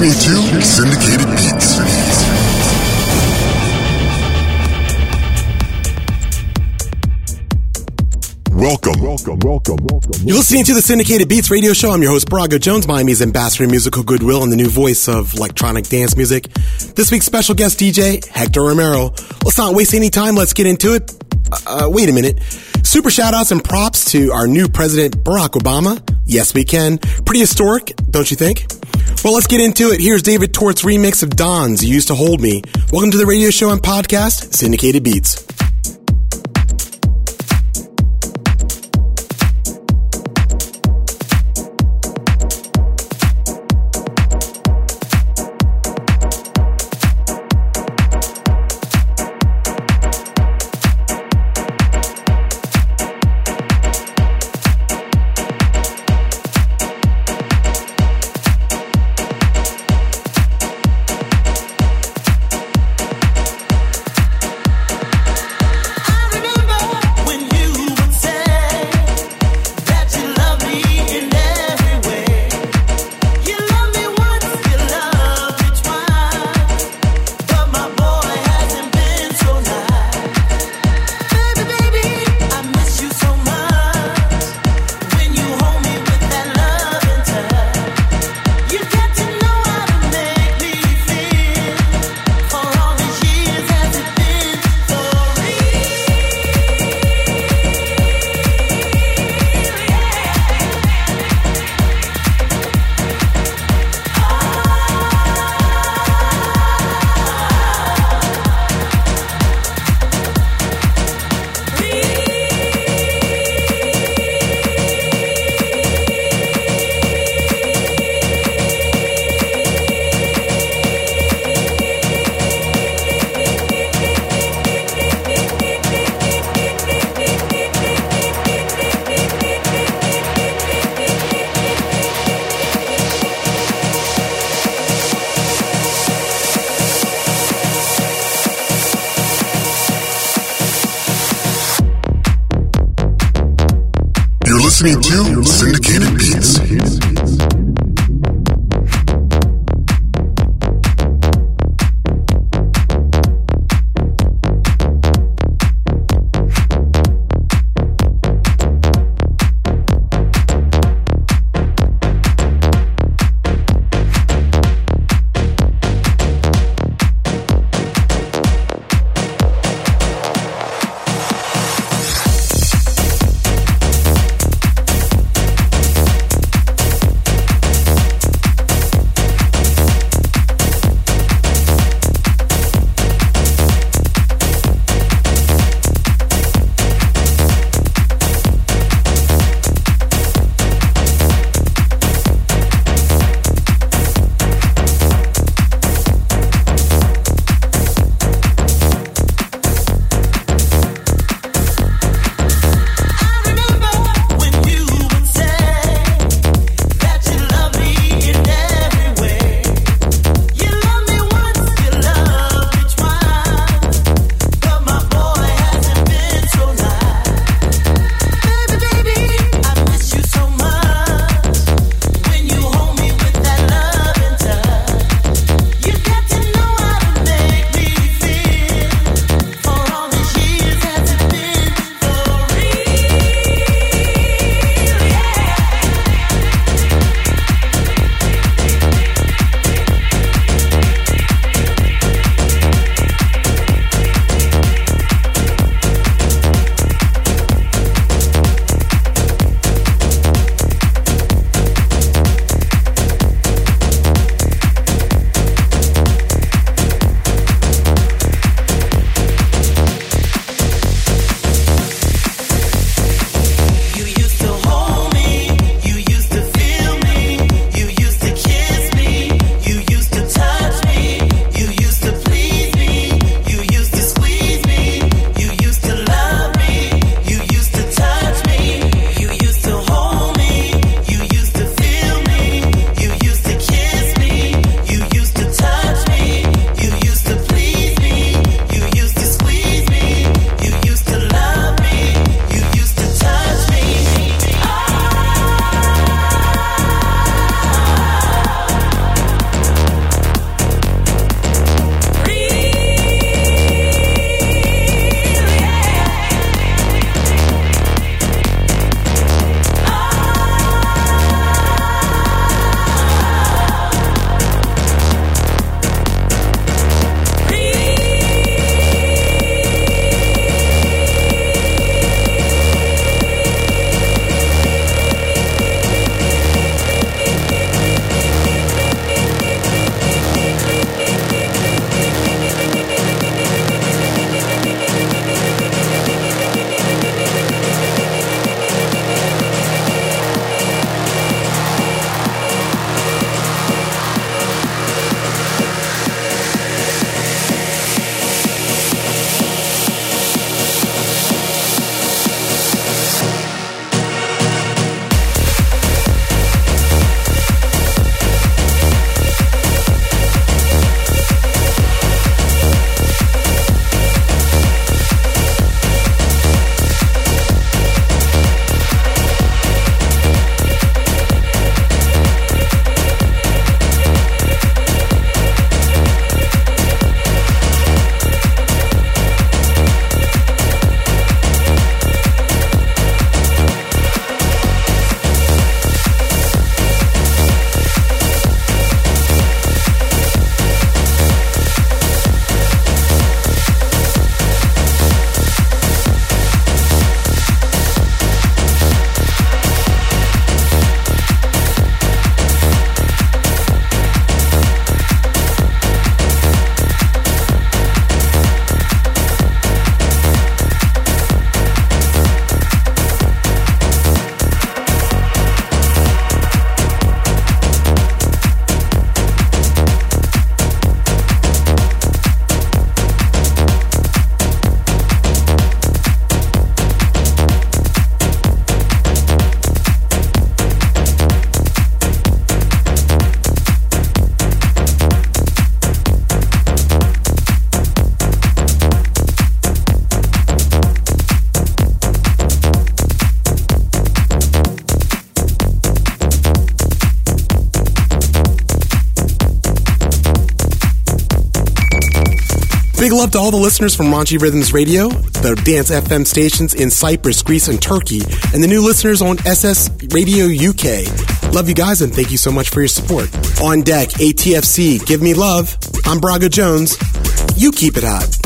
listening to Syndicated Beats. Welcome. Welcome, welcome, welcome. You're listening to the Syndicated Beats radio show. I'm your host, Braga Jones, Miami's ambassador in musical goodwill and the new voice of electronic dance music. This week's special guest DJ, Hector Romero. Let's not waste any time. Let's get into it. Uh, wait a minute. Super shout outs and props to our new president, Barack Obama. Yes, we can. Pretty historic, don't you think? Well, let's get into it. Here's David Tort's remix of Don's You Used to Hold Me. Welcome to the radio show and podcast, Syndicated Beats. Listening to Big love to all the listeners from Raunchy Rhythms Radio, the Dance FM stations in Cyprus, Greece, and Turkey, and the new listeners on SS Radio UK. Love you guys and thank you so much for your support. On deck, ATFC, Give Me Love. I'm Braga Jones. You keep it hot.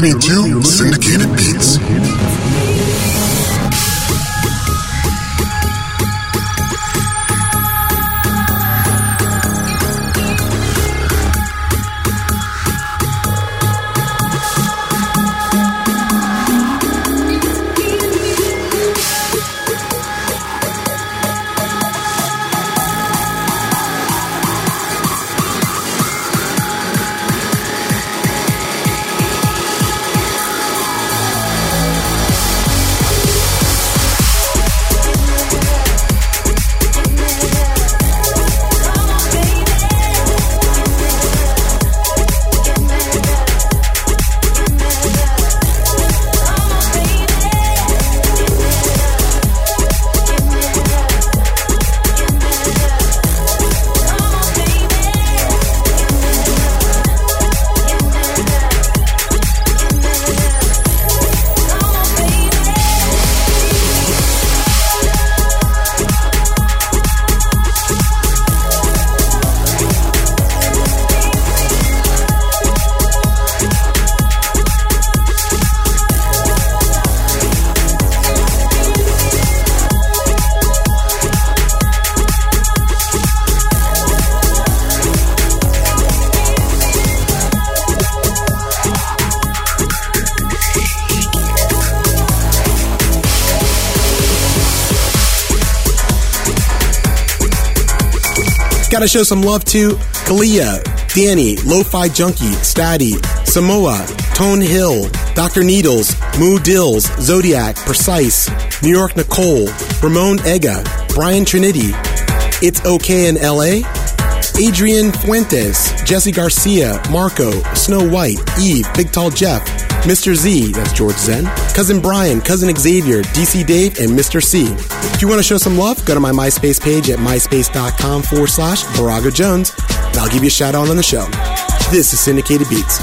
Listening to Syndicated Beats. Gotta show some love to Kalia, Danny, Lo-Fi Junkie, Statty, Samoa, Tone Hill, Dr. Needles, Moo Dills, Zodiac, Precise, New York Nicole, Ramon Ega, Brian Trinity, It's Okay in LA, Adrian Fuentes, Jesse Garcia, Marco, Snow White, Eve, Big Tall Jeff, Mr. Z, that's George Zen, Cousin Brian, Cousin Xavier, DC Dave, and Mr. C. If you want to show some love, go to my MySpace page at myspace.com forward slash Barago Jones, and I'll give you a shout out on the show. This is Syndicated Beats.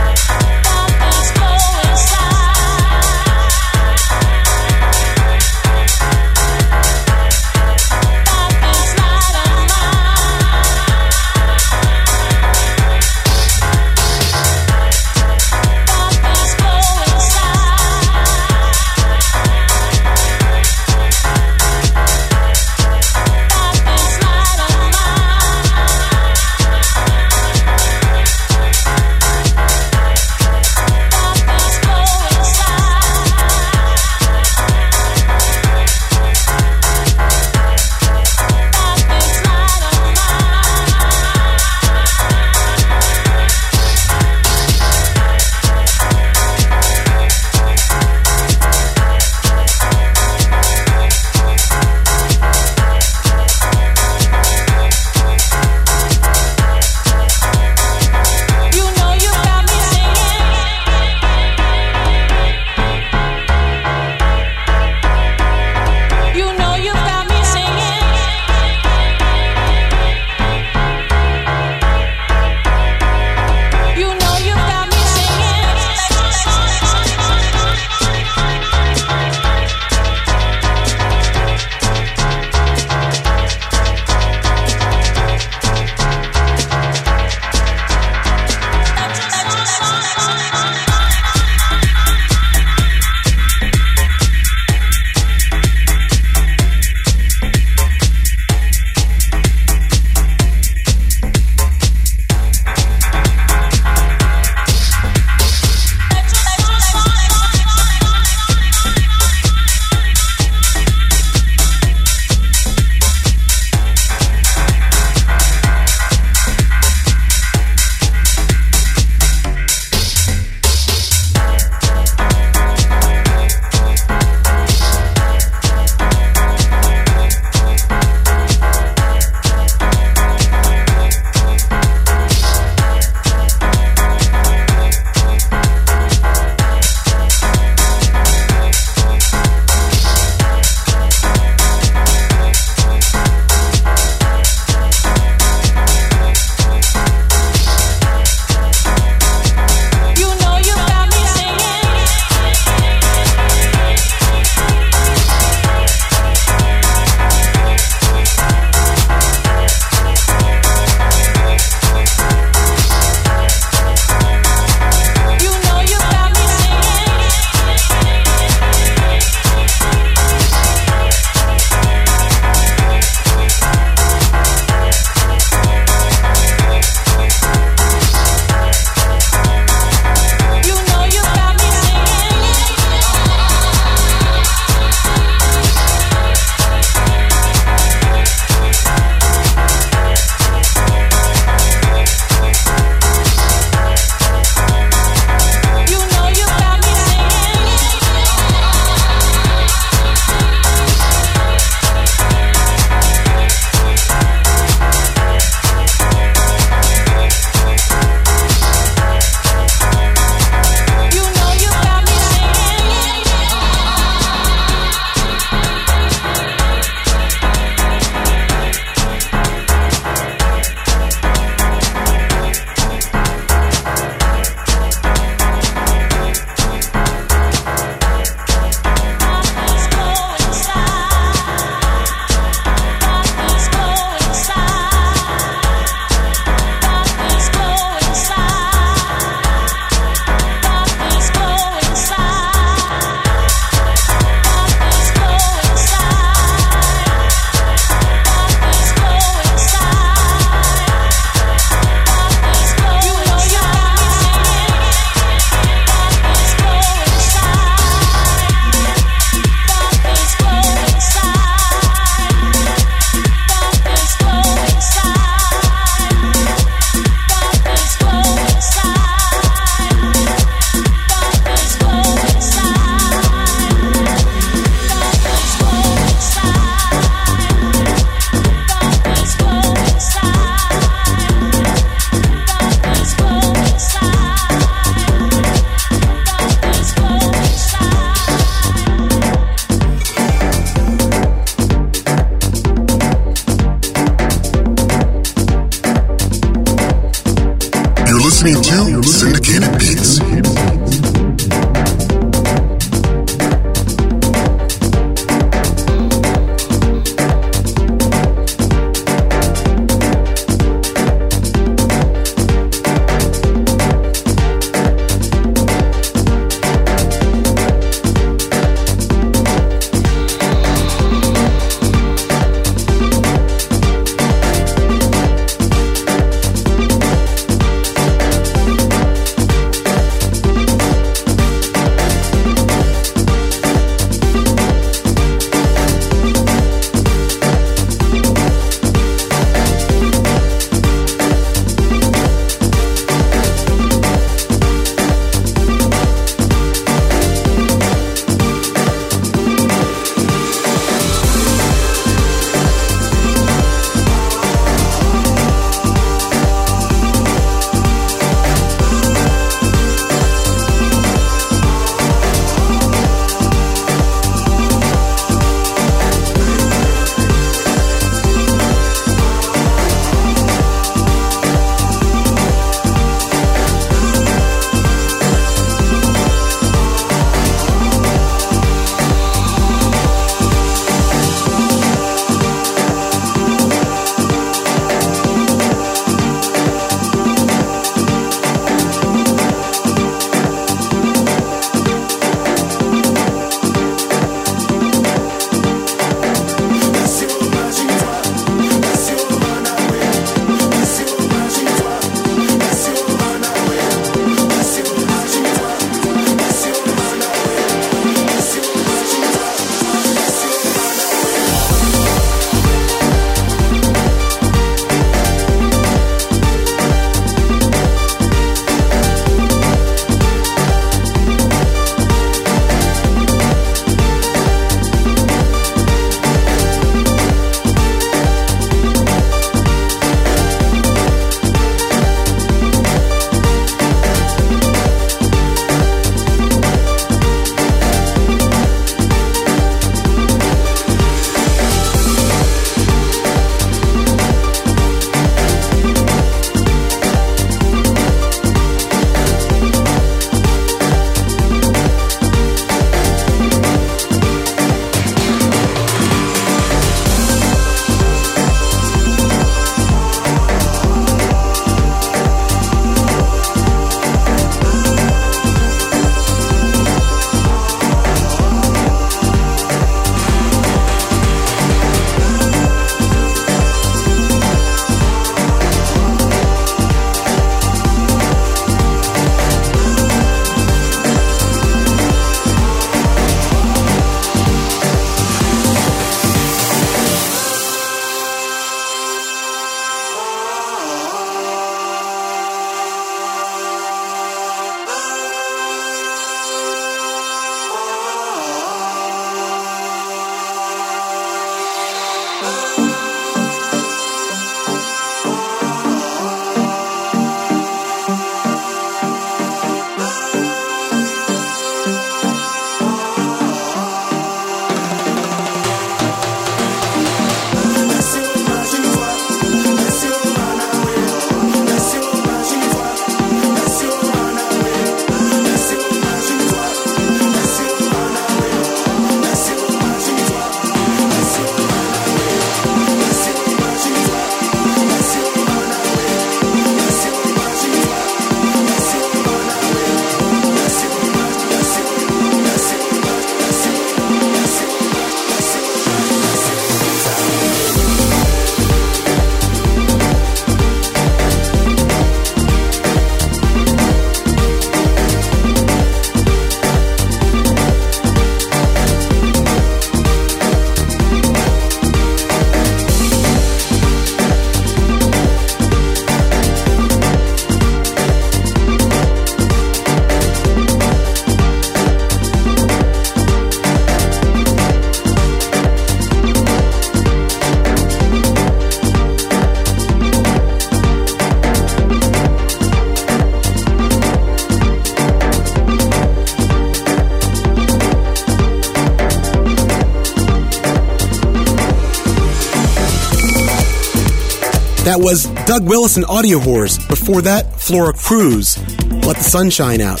Doug Willis and Audio Whores. Before that, Flora Cruz, Let the Sun Shine Out.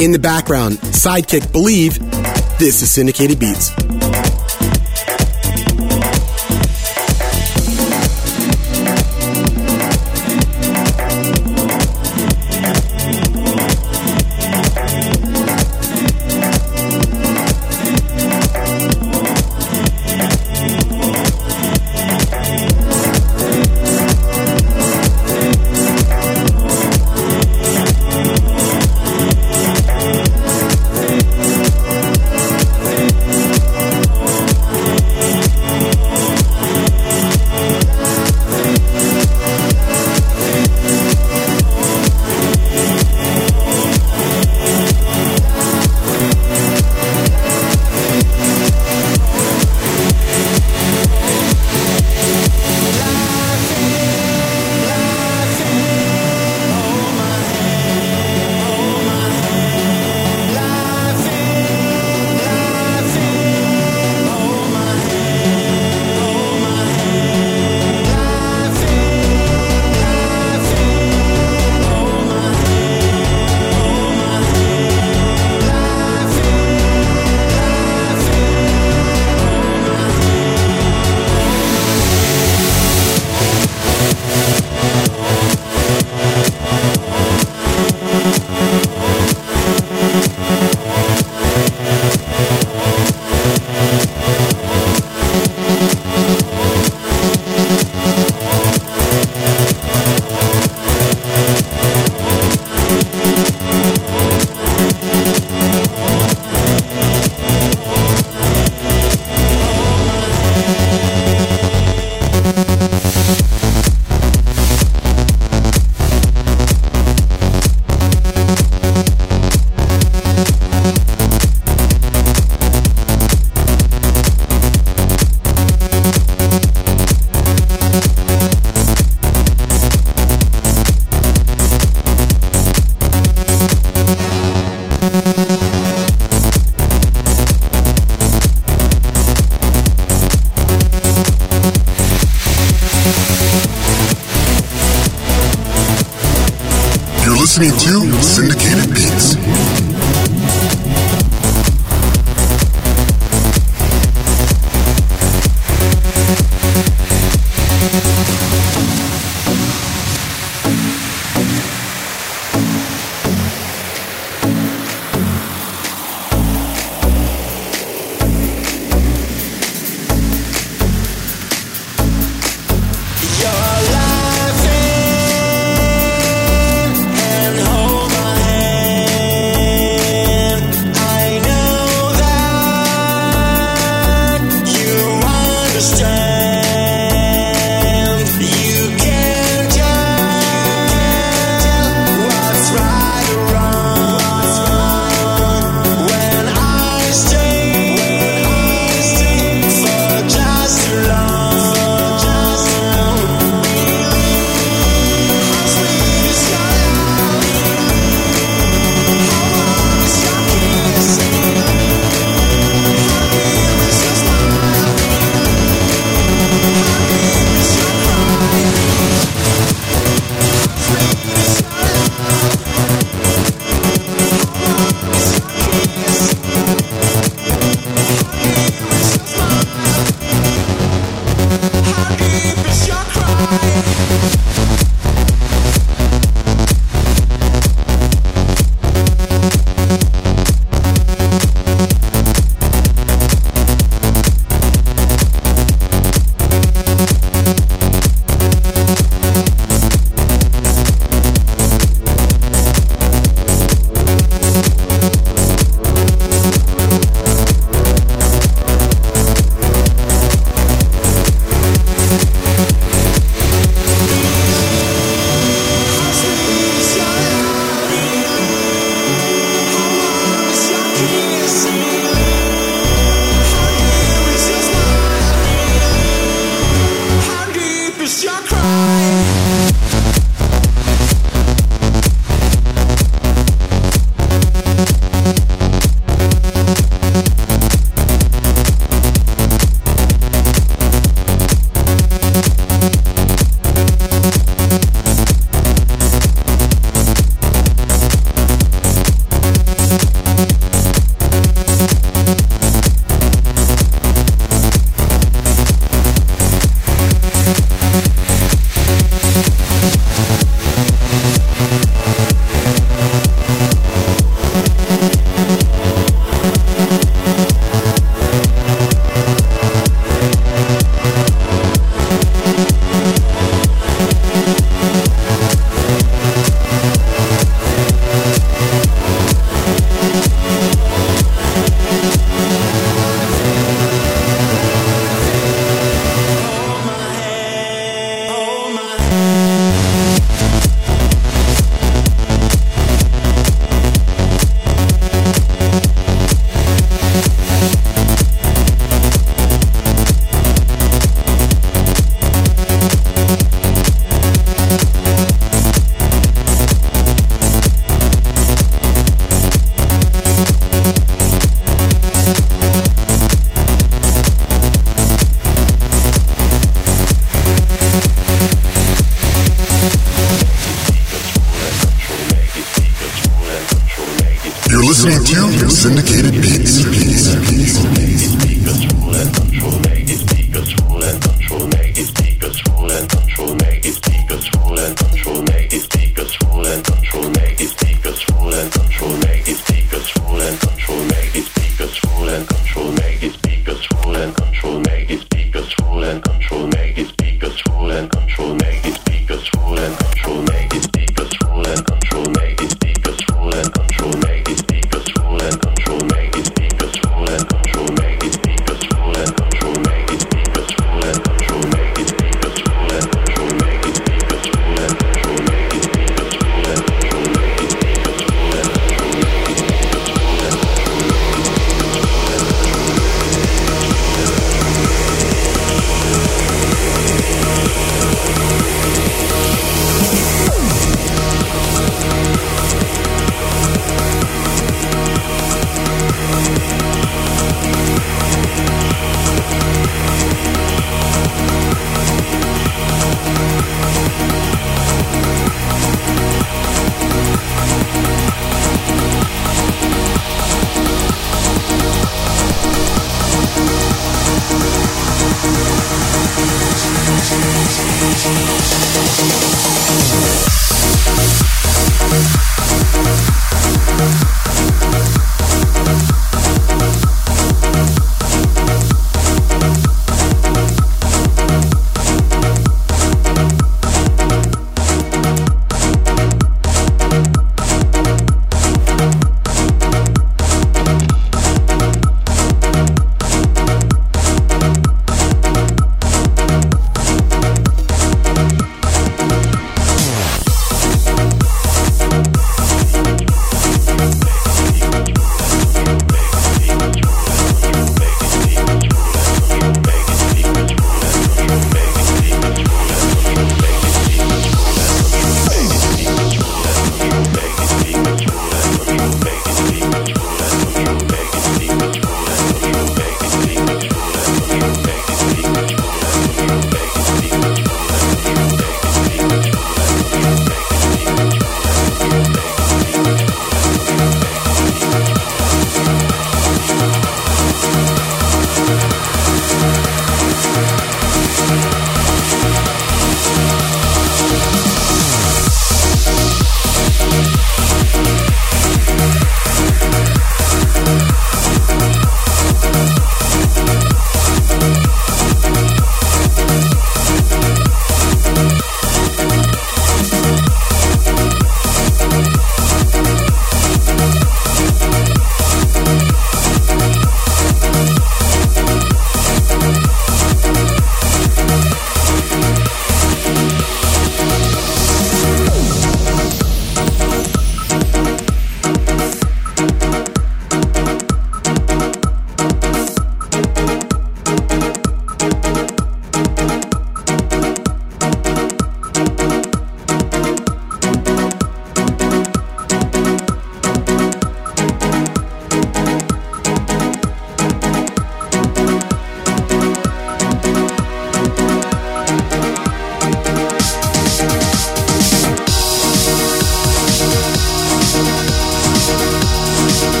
In the background, Sidekick Believe. This is Syndicated Beats.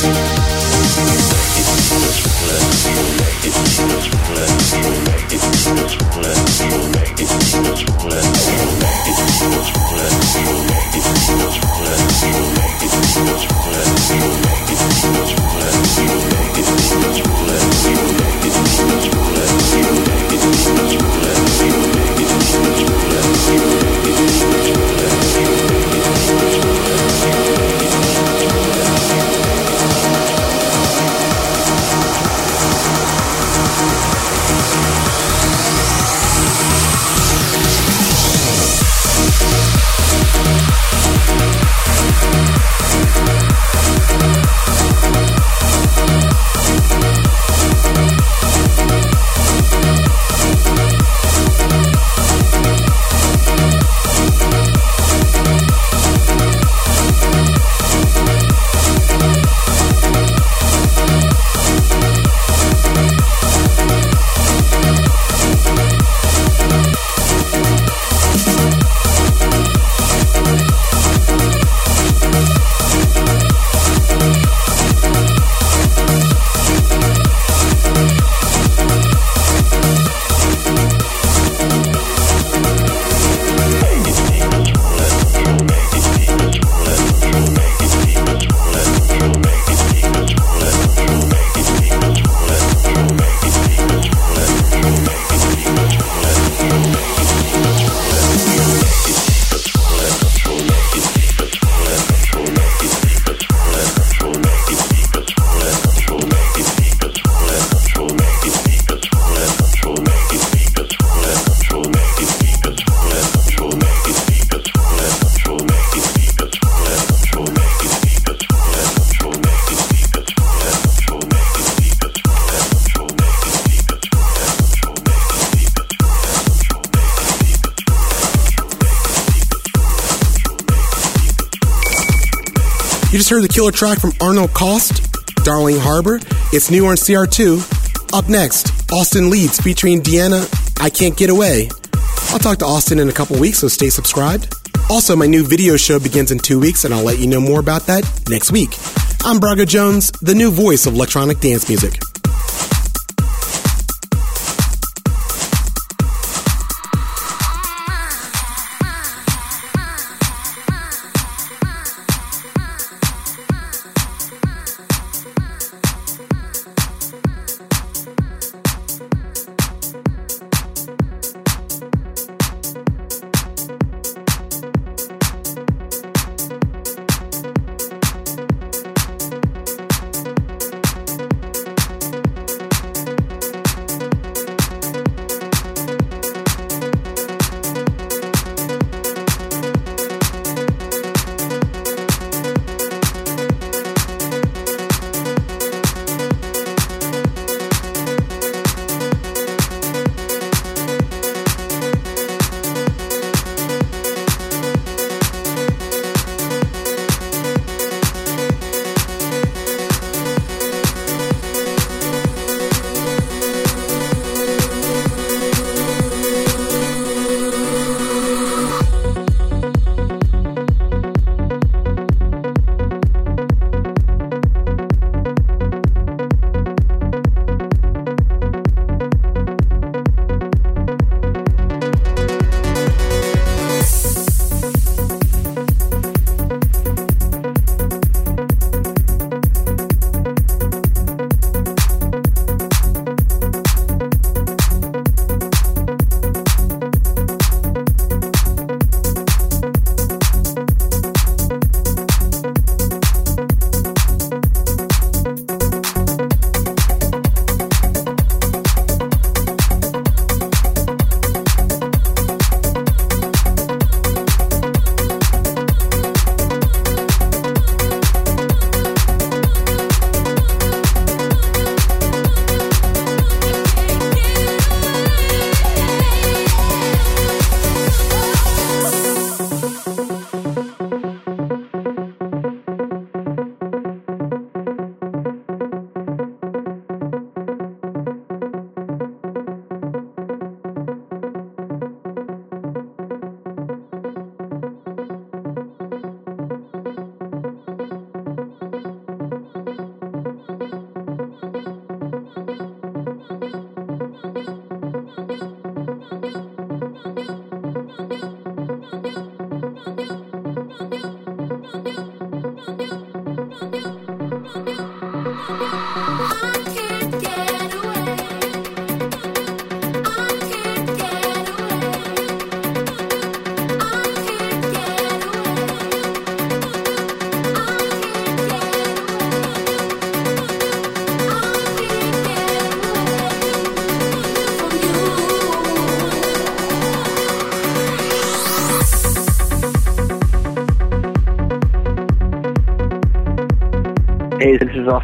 Let's roulette. Just heard the killer track from Arno Cost, Darling Harbor. It's new on CR2. Up next, Austin Leeds featuring Deanna, I Can't Get Away. I'll talk to Austin in a couple weeks, so stay subscribed. Also, my new video show begins in two weeks, and I'll let you know more about that next week. I'm Braga Jones, the new voice of electronic dance music.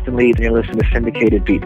And you're listening to Syndicated Beats.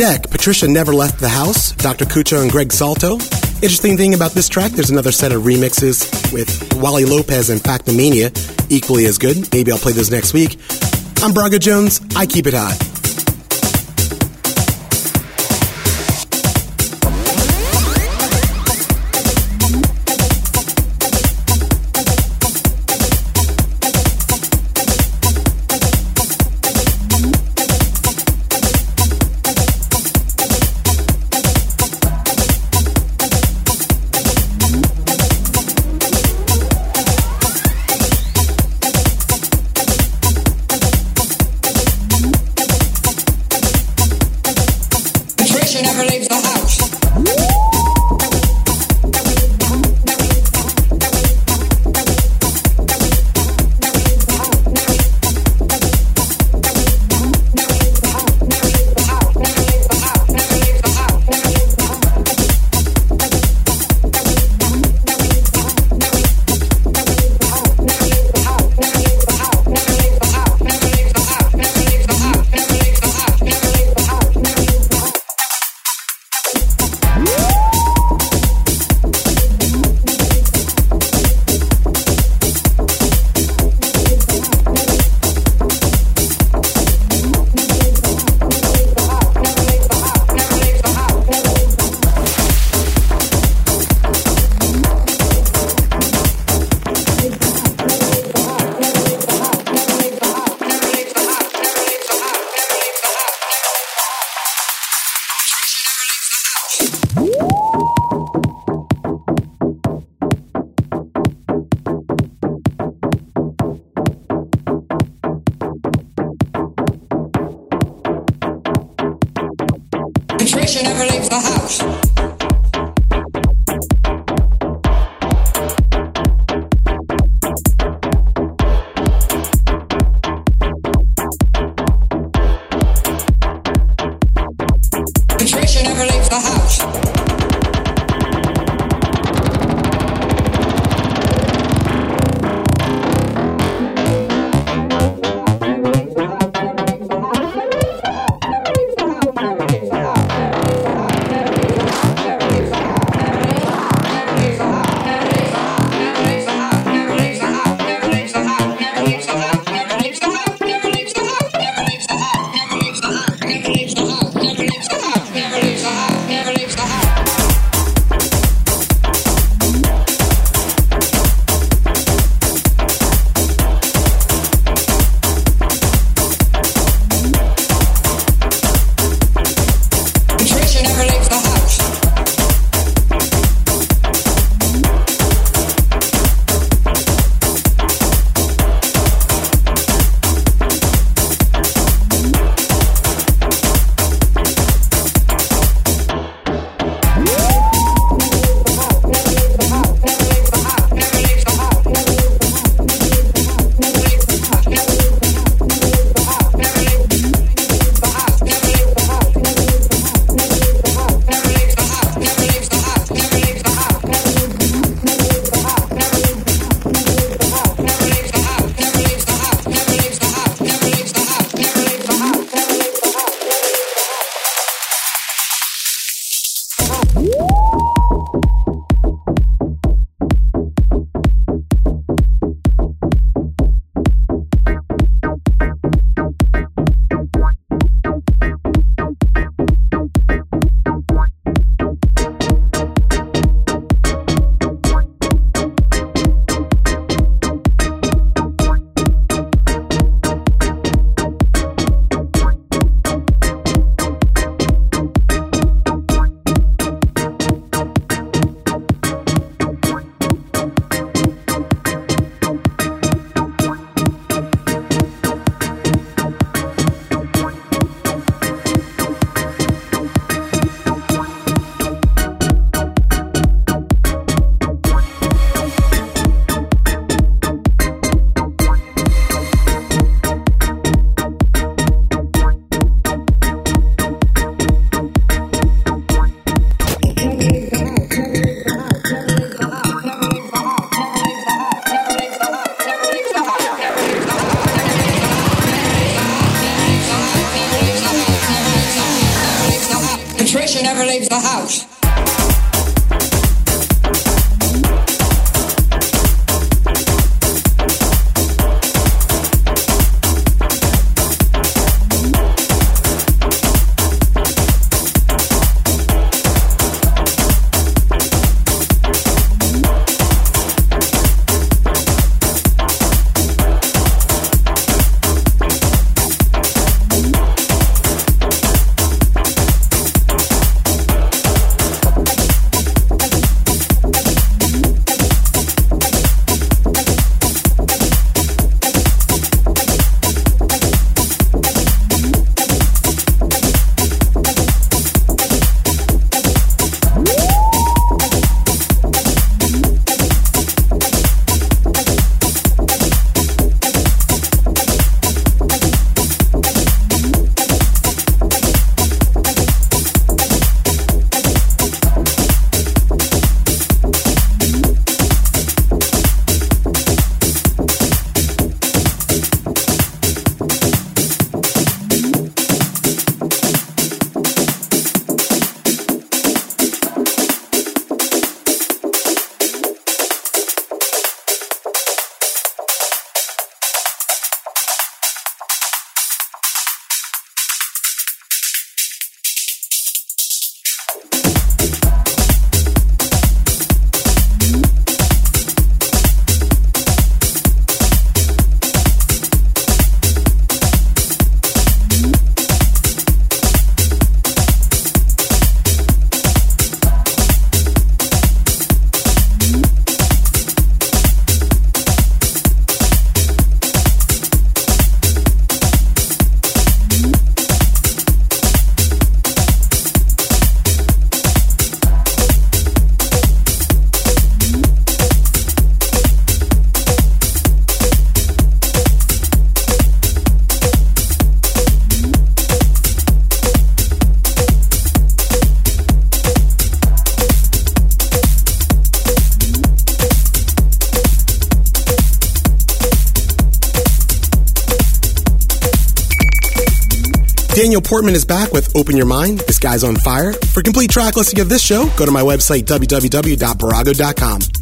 Deck, Patricia never left the house, Dr. Kucho and Gregor Salto. Interesting thing about this track, there's another set of remixes with Wally Lopez and Factomania, equally as good. Maybe I'll play those next week. I'm Braga Jones. I keep it hot. Portman is back with Open Your Mind. This guy's on fire. For complete track listing of this show, go to my website, www.barago.com.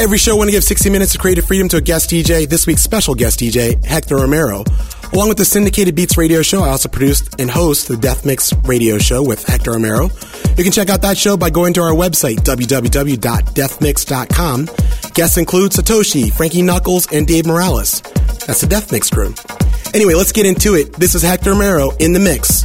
Every show, I want to give 60 minutes of creative freedom to a guest DJ. This week's special guest DJ, Hector Romero. Along with the Syndicated Beats radio show, I also produced and host the Def Mix radio show with Hector Romero. You can check out that show by going to our website, www.defmix.com. Guests include Satoshi, Frankie Knuckles, and Dave Morales. That's the Def Mix crew. Anyway, let's get into it. This is Hector Romero in the mix.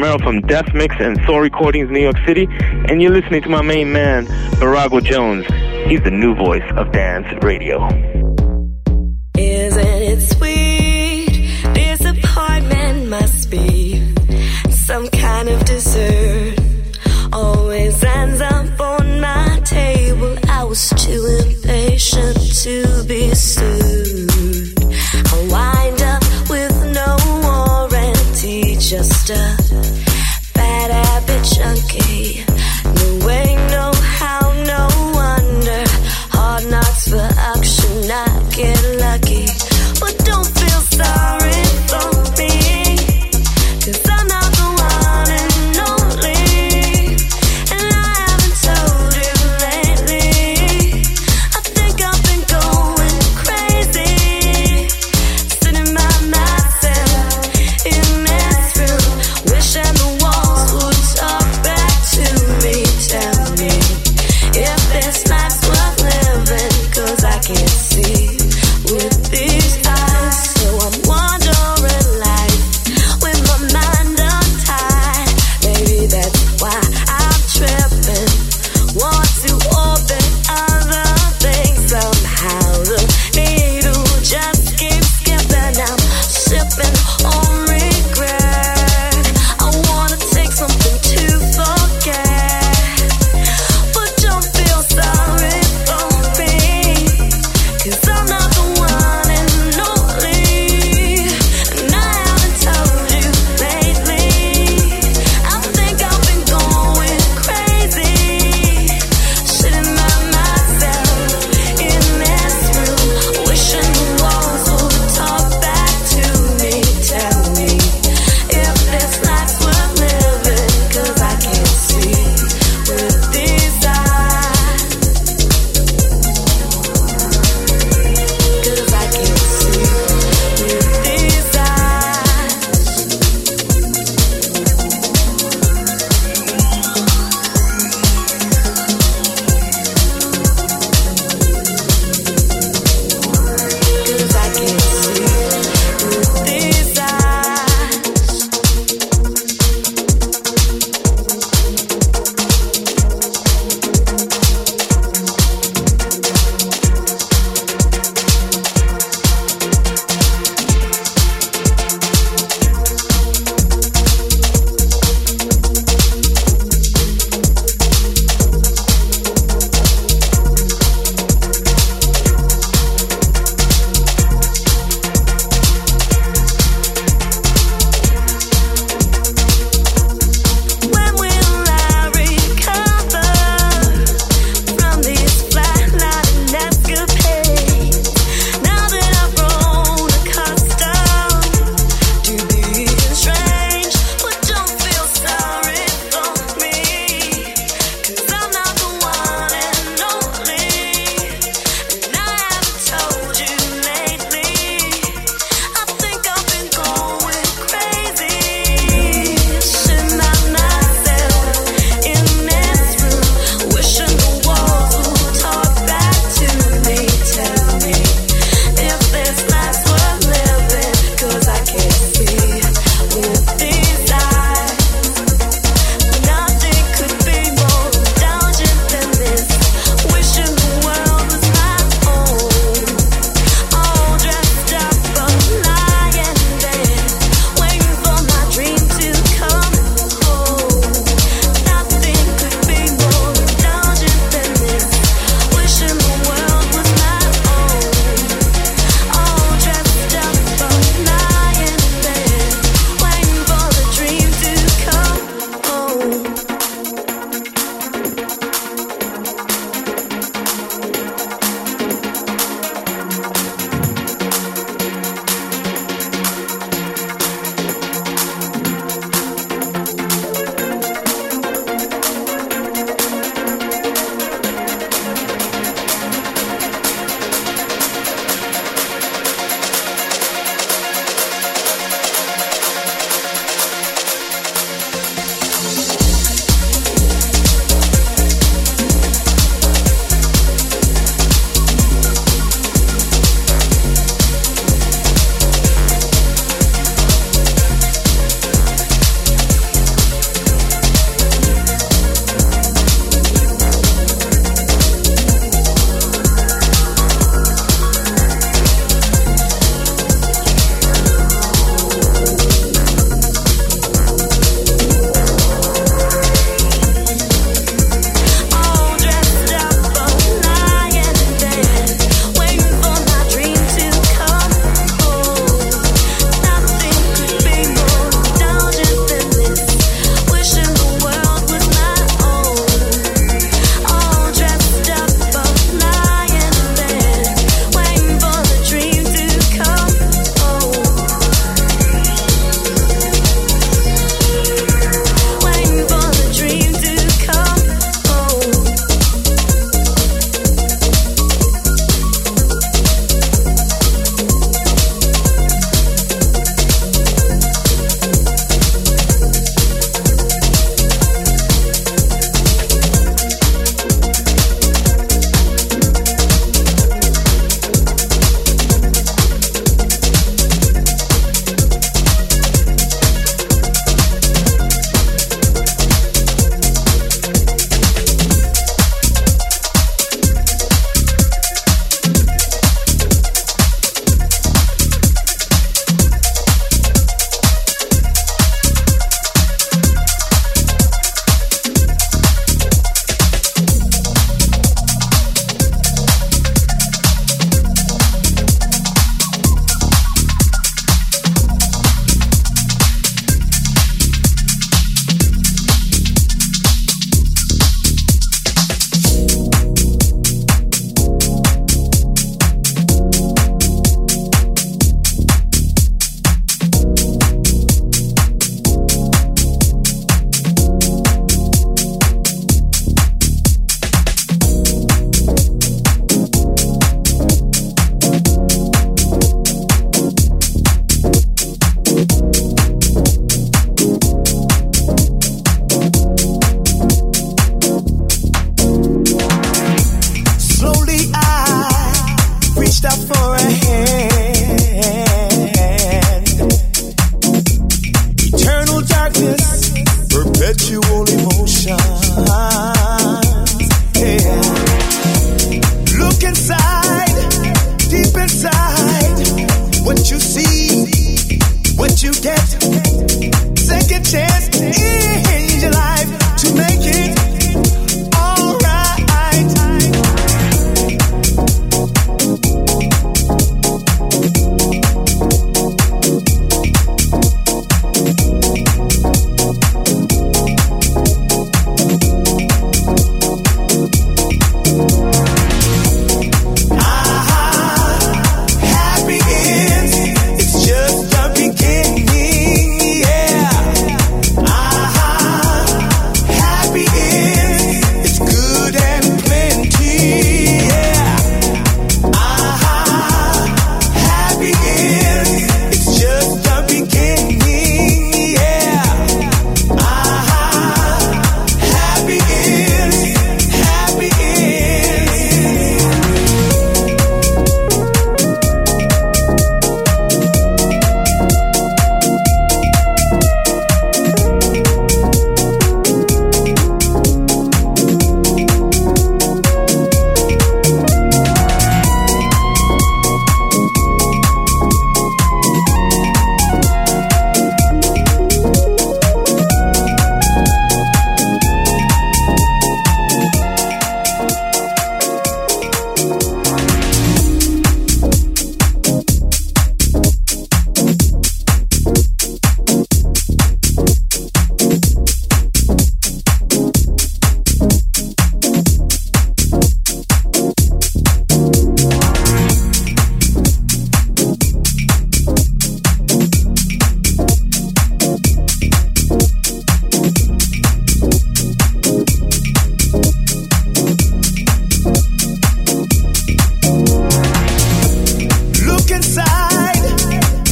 Romero from Def Mix and Soul Recordings, New York City, and you're listening to my main man, Barago Jones. He's the new voice of dance radio.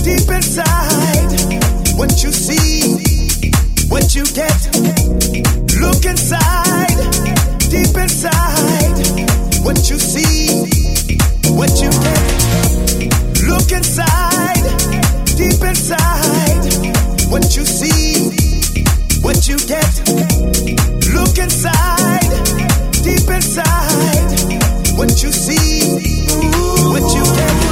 deep inside. What you see, what you get. Look inside, deep inside. What you see, what you get. Look inside, deep inside. What you see, what you get. Look inside, deep inside. What you see, what you get.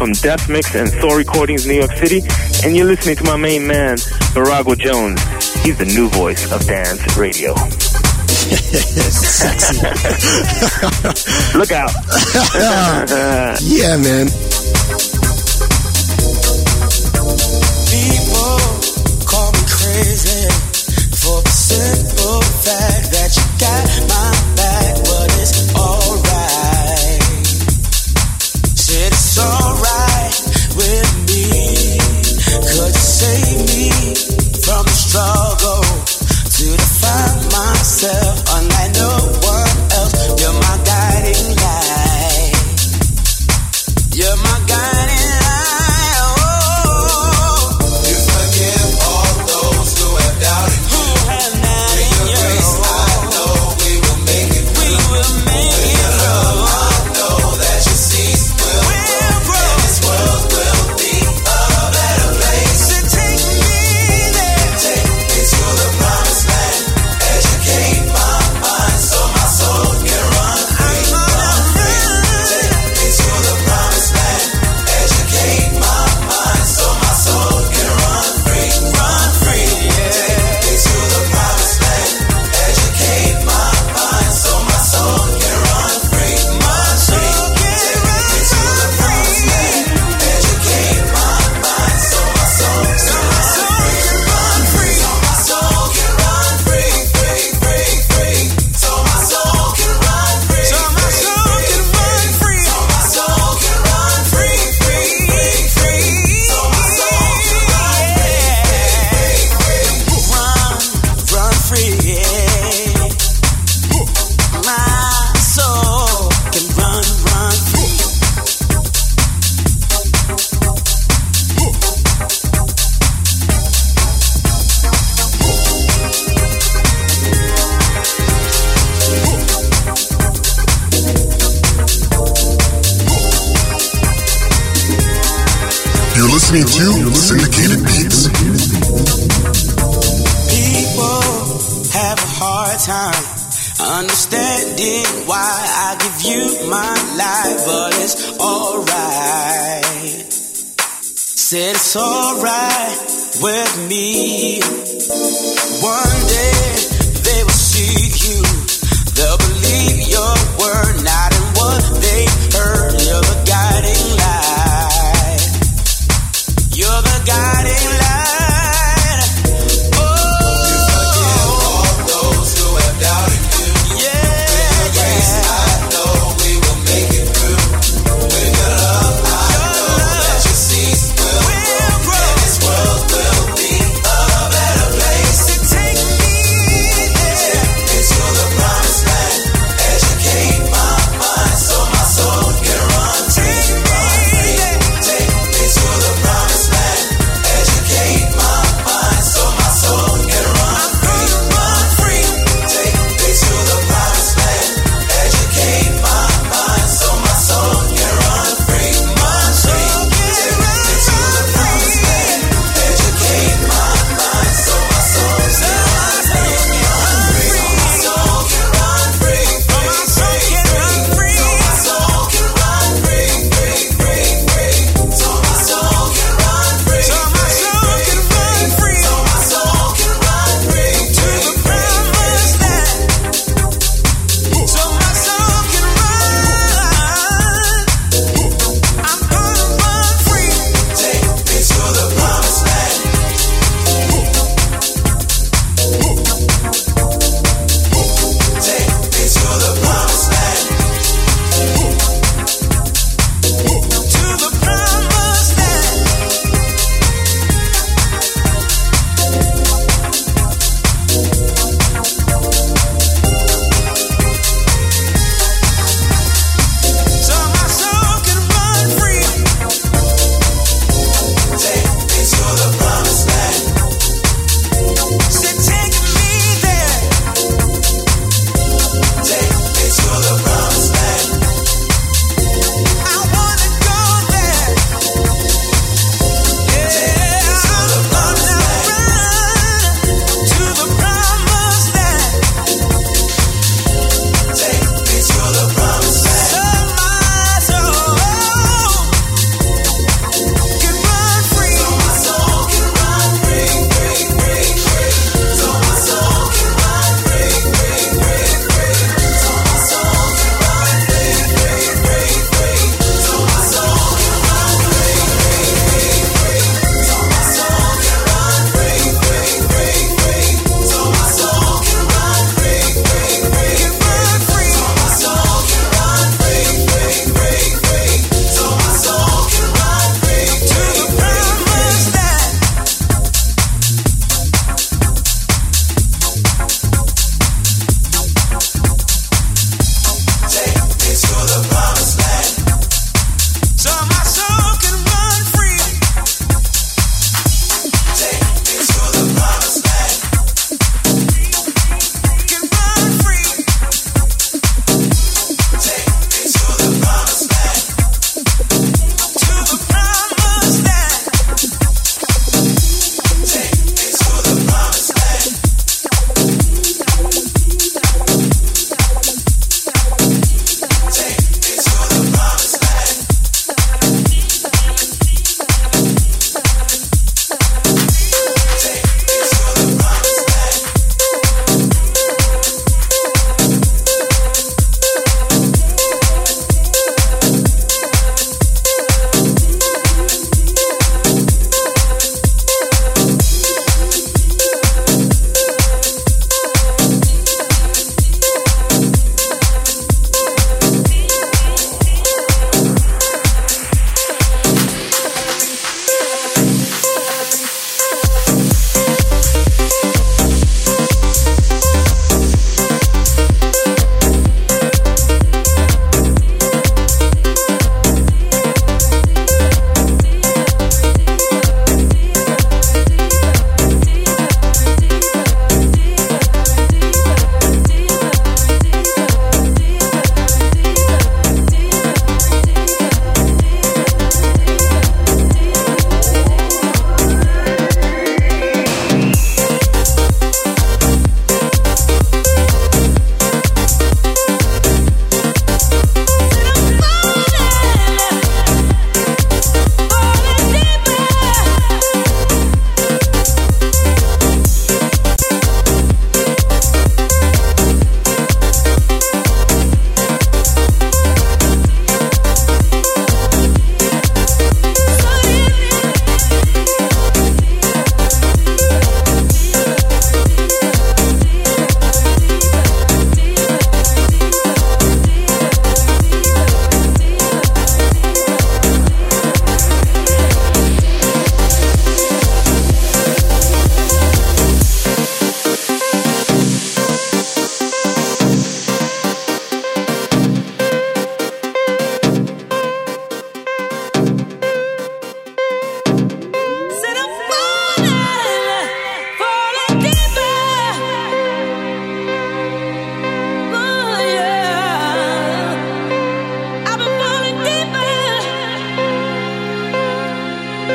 From Def Mix and Soul Recordings, New York City, and you're listening to my main man, Virago Jones. He's the new voice of dance radio. Sexy. Look out. yeah, man.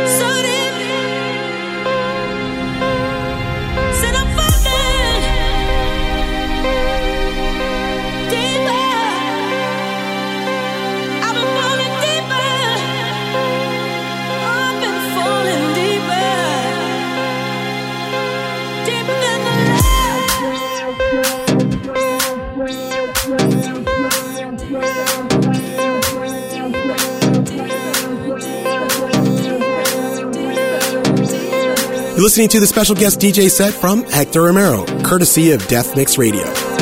So listening to the special guest DJ set from Hector Romero, courtesy of Def Mix Radio.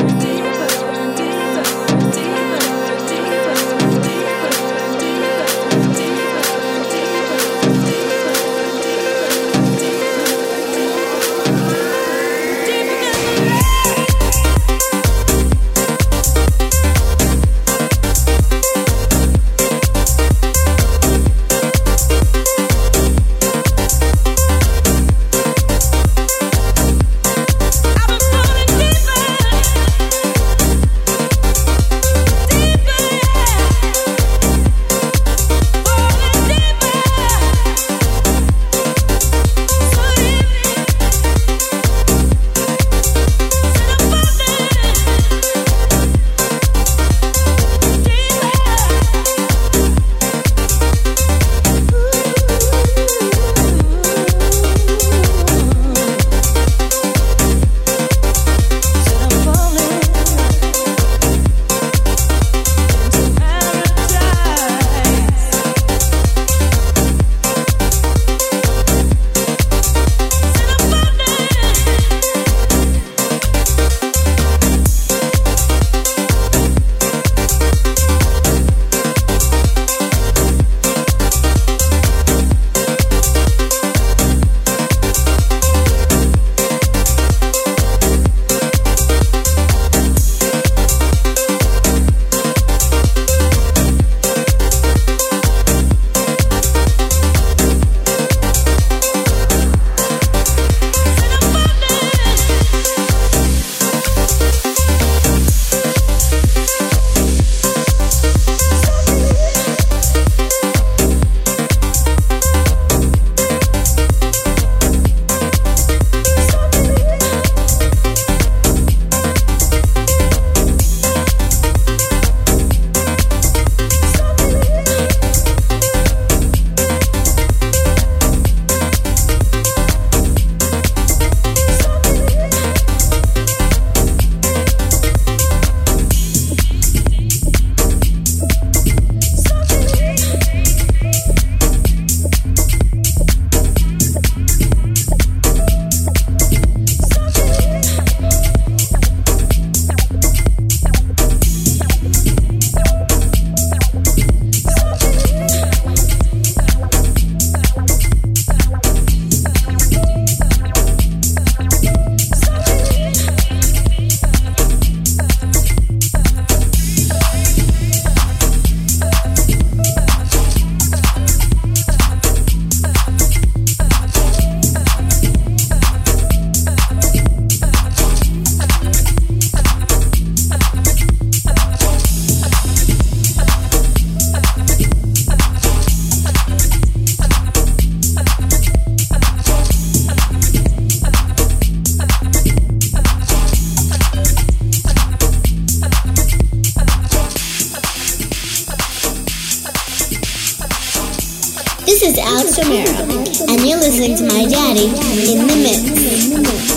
And you're listening to my daddy in the mix.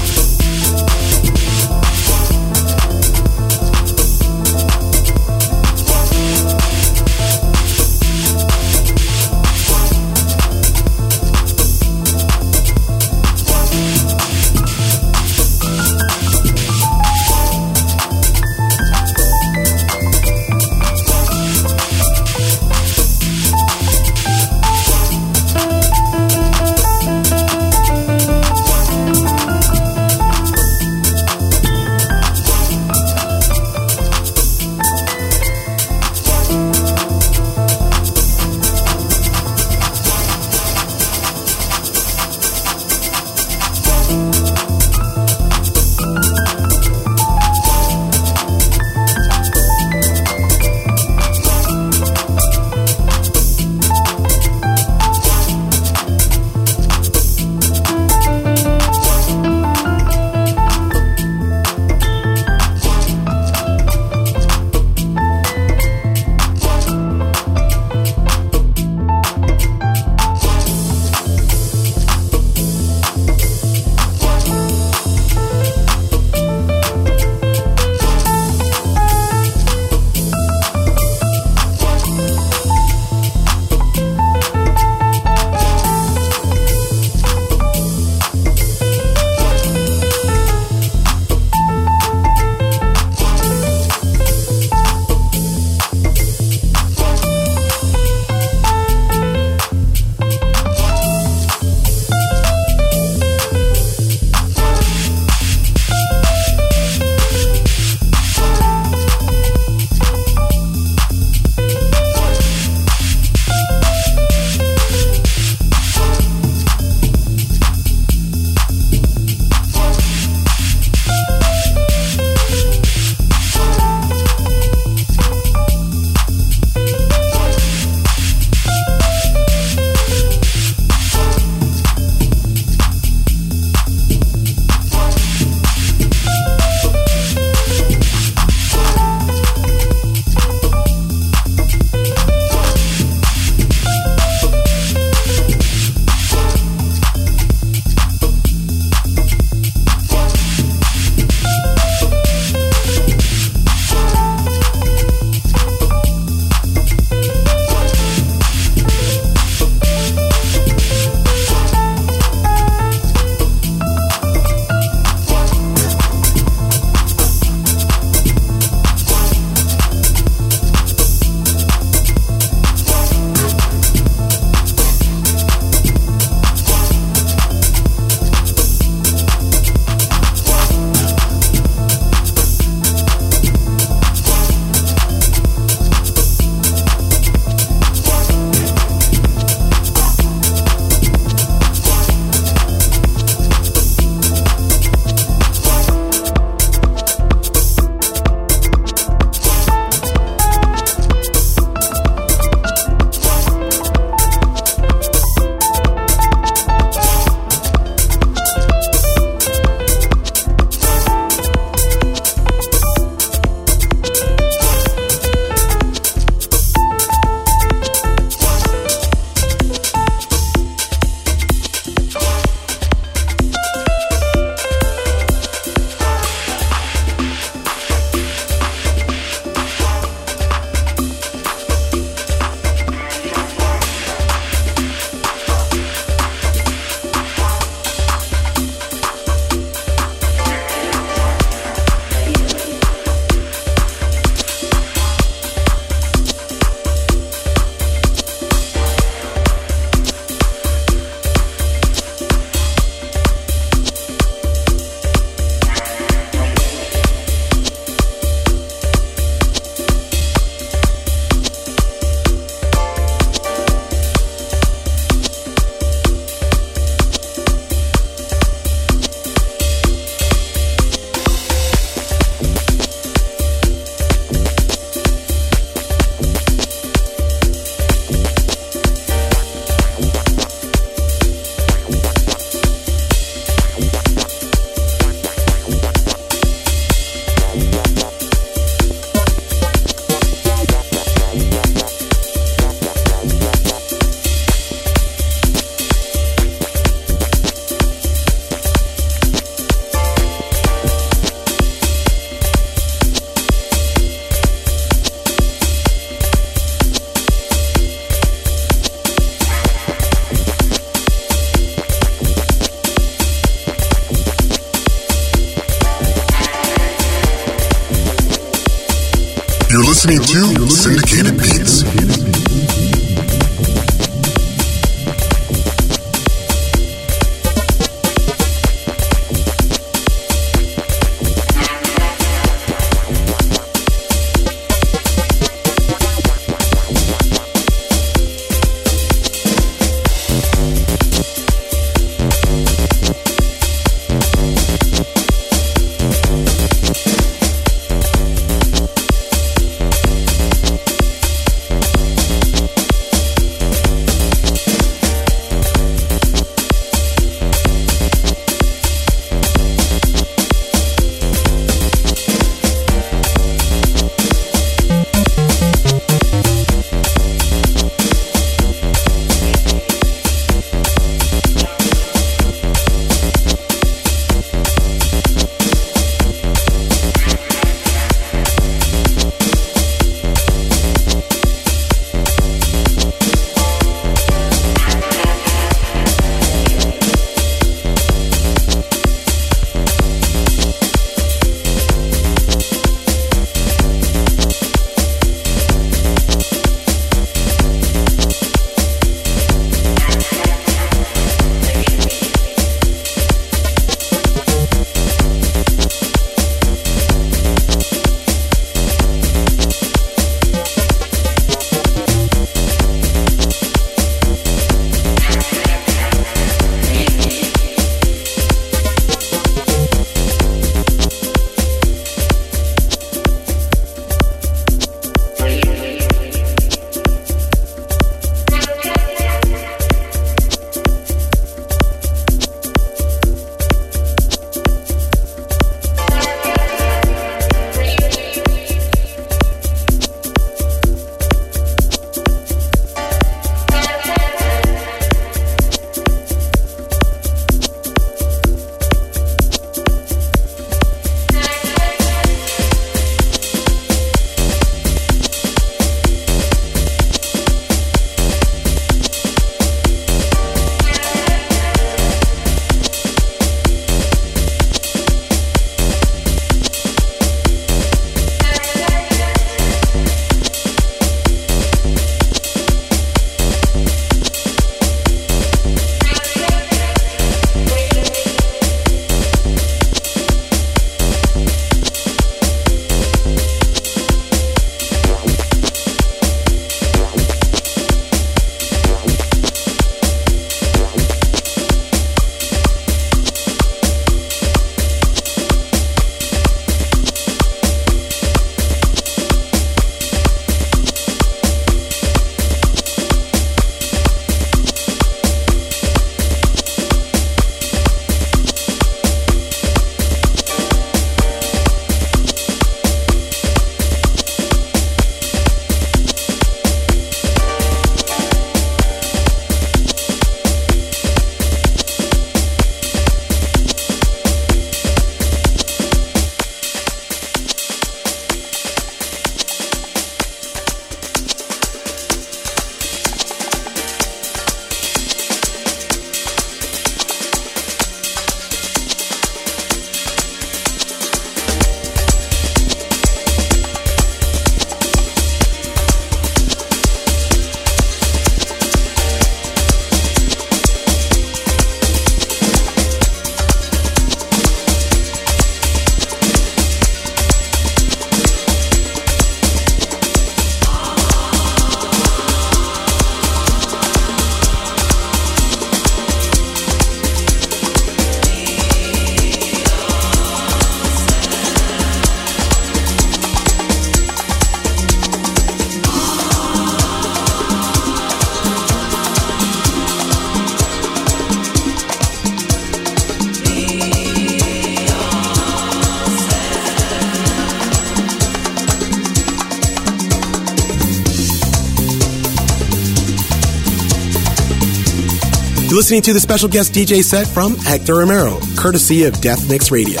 You're listening to the special guest DJ set from Hector Romero, courtesy of Def Mix Radio.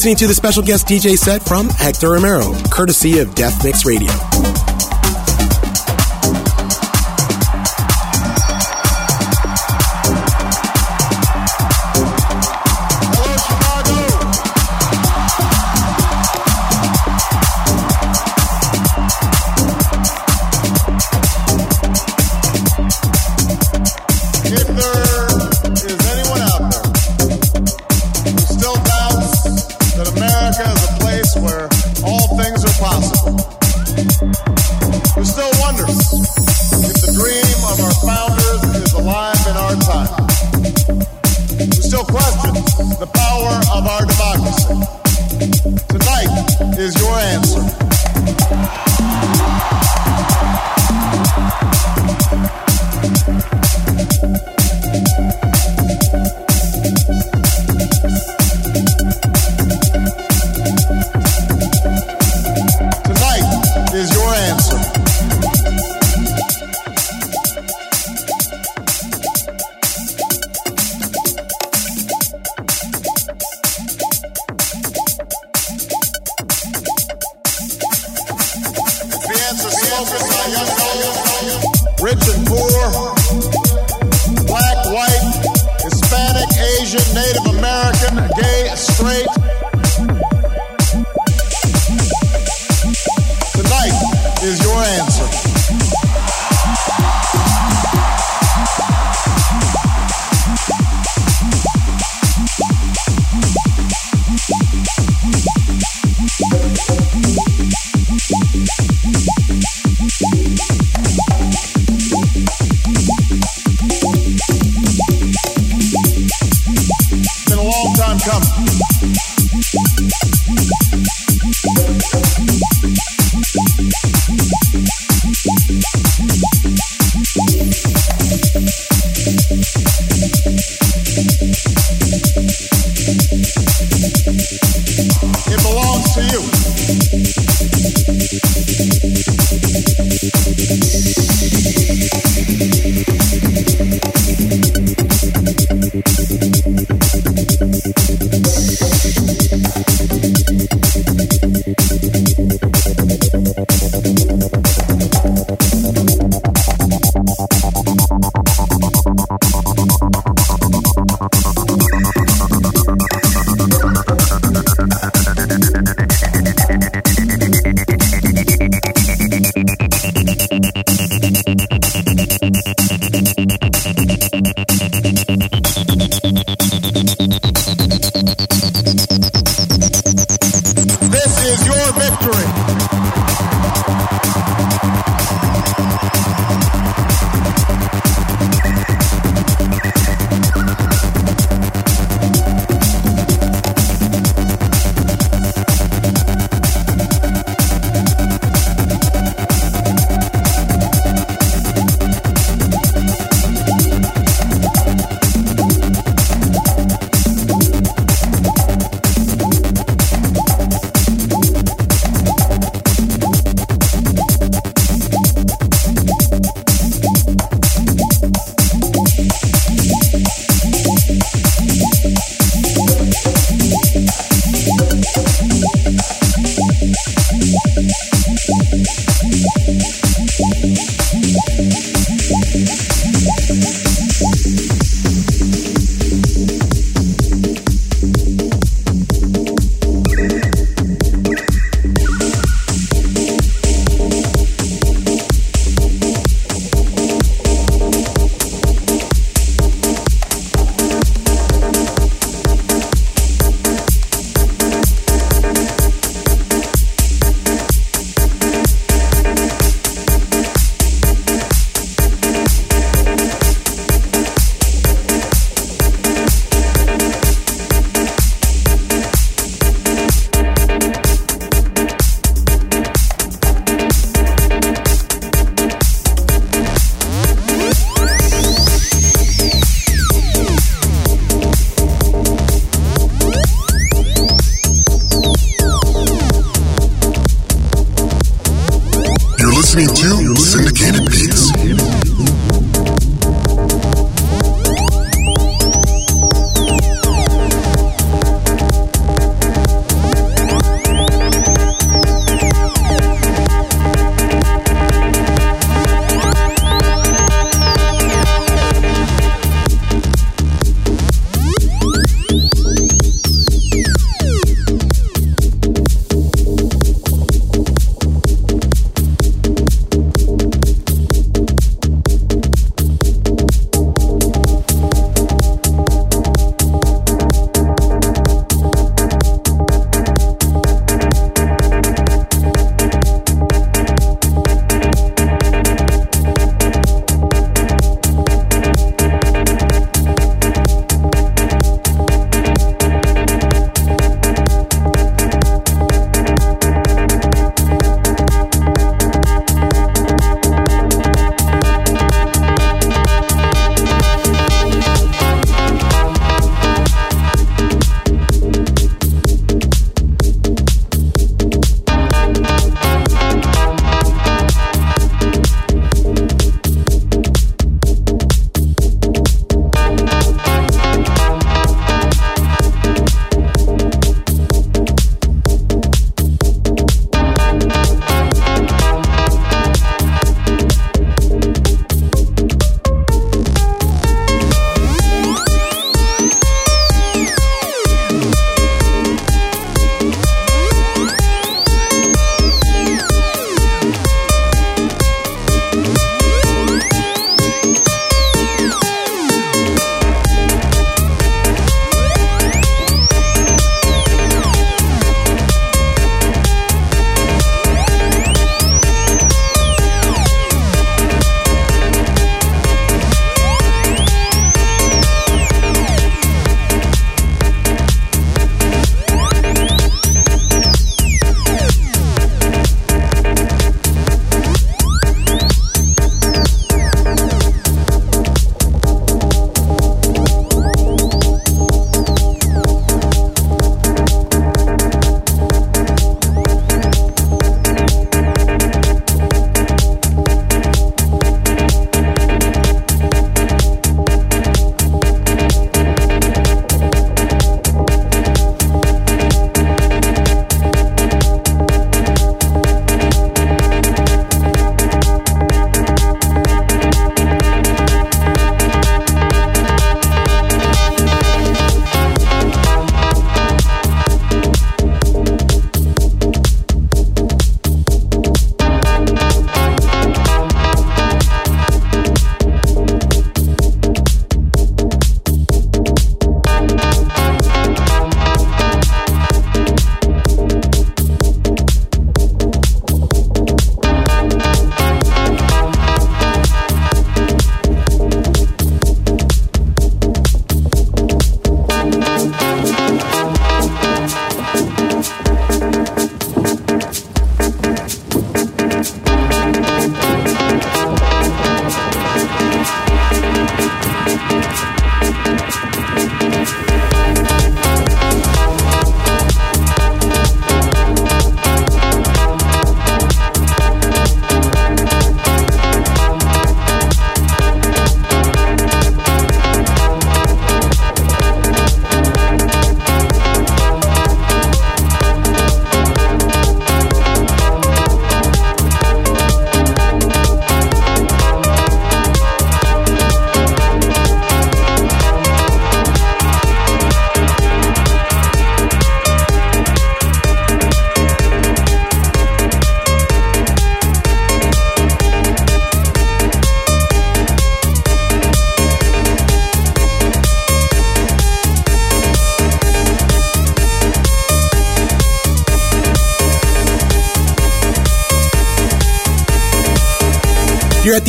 Listening to the special guest DJ set from Hector Romero, courtesy of Def Mix Radio.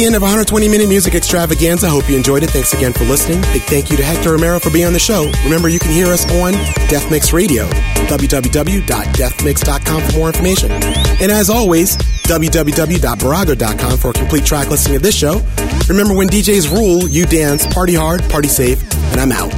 The end of 120 minute music extravaganza. Hope you enjoyed it. Thanks again for listening. Big thank you to Hector Romero for being on the show. Remember, you can hear us on Def Mix Radio, www.defmix.com for more information. And as always, www.barago.com for a complete track listing of this show. Remember, when DJs rule, you dance, party hard, party safe, and I'm out.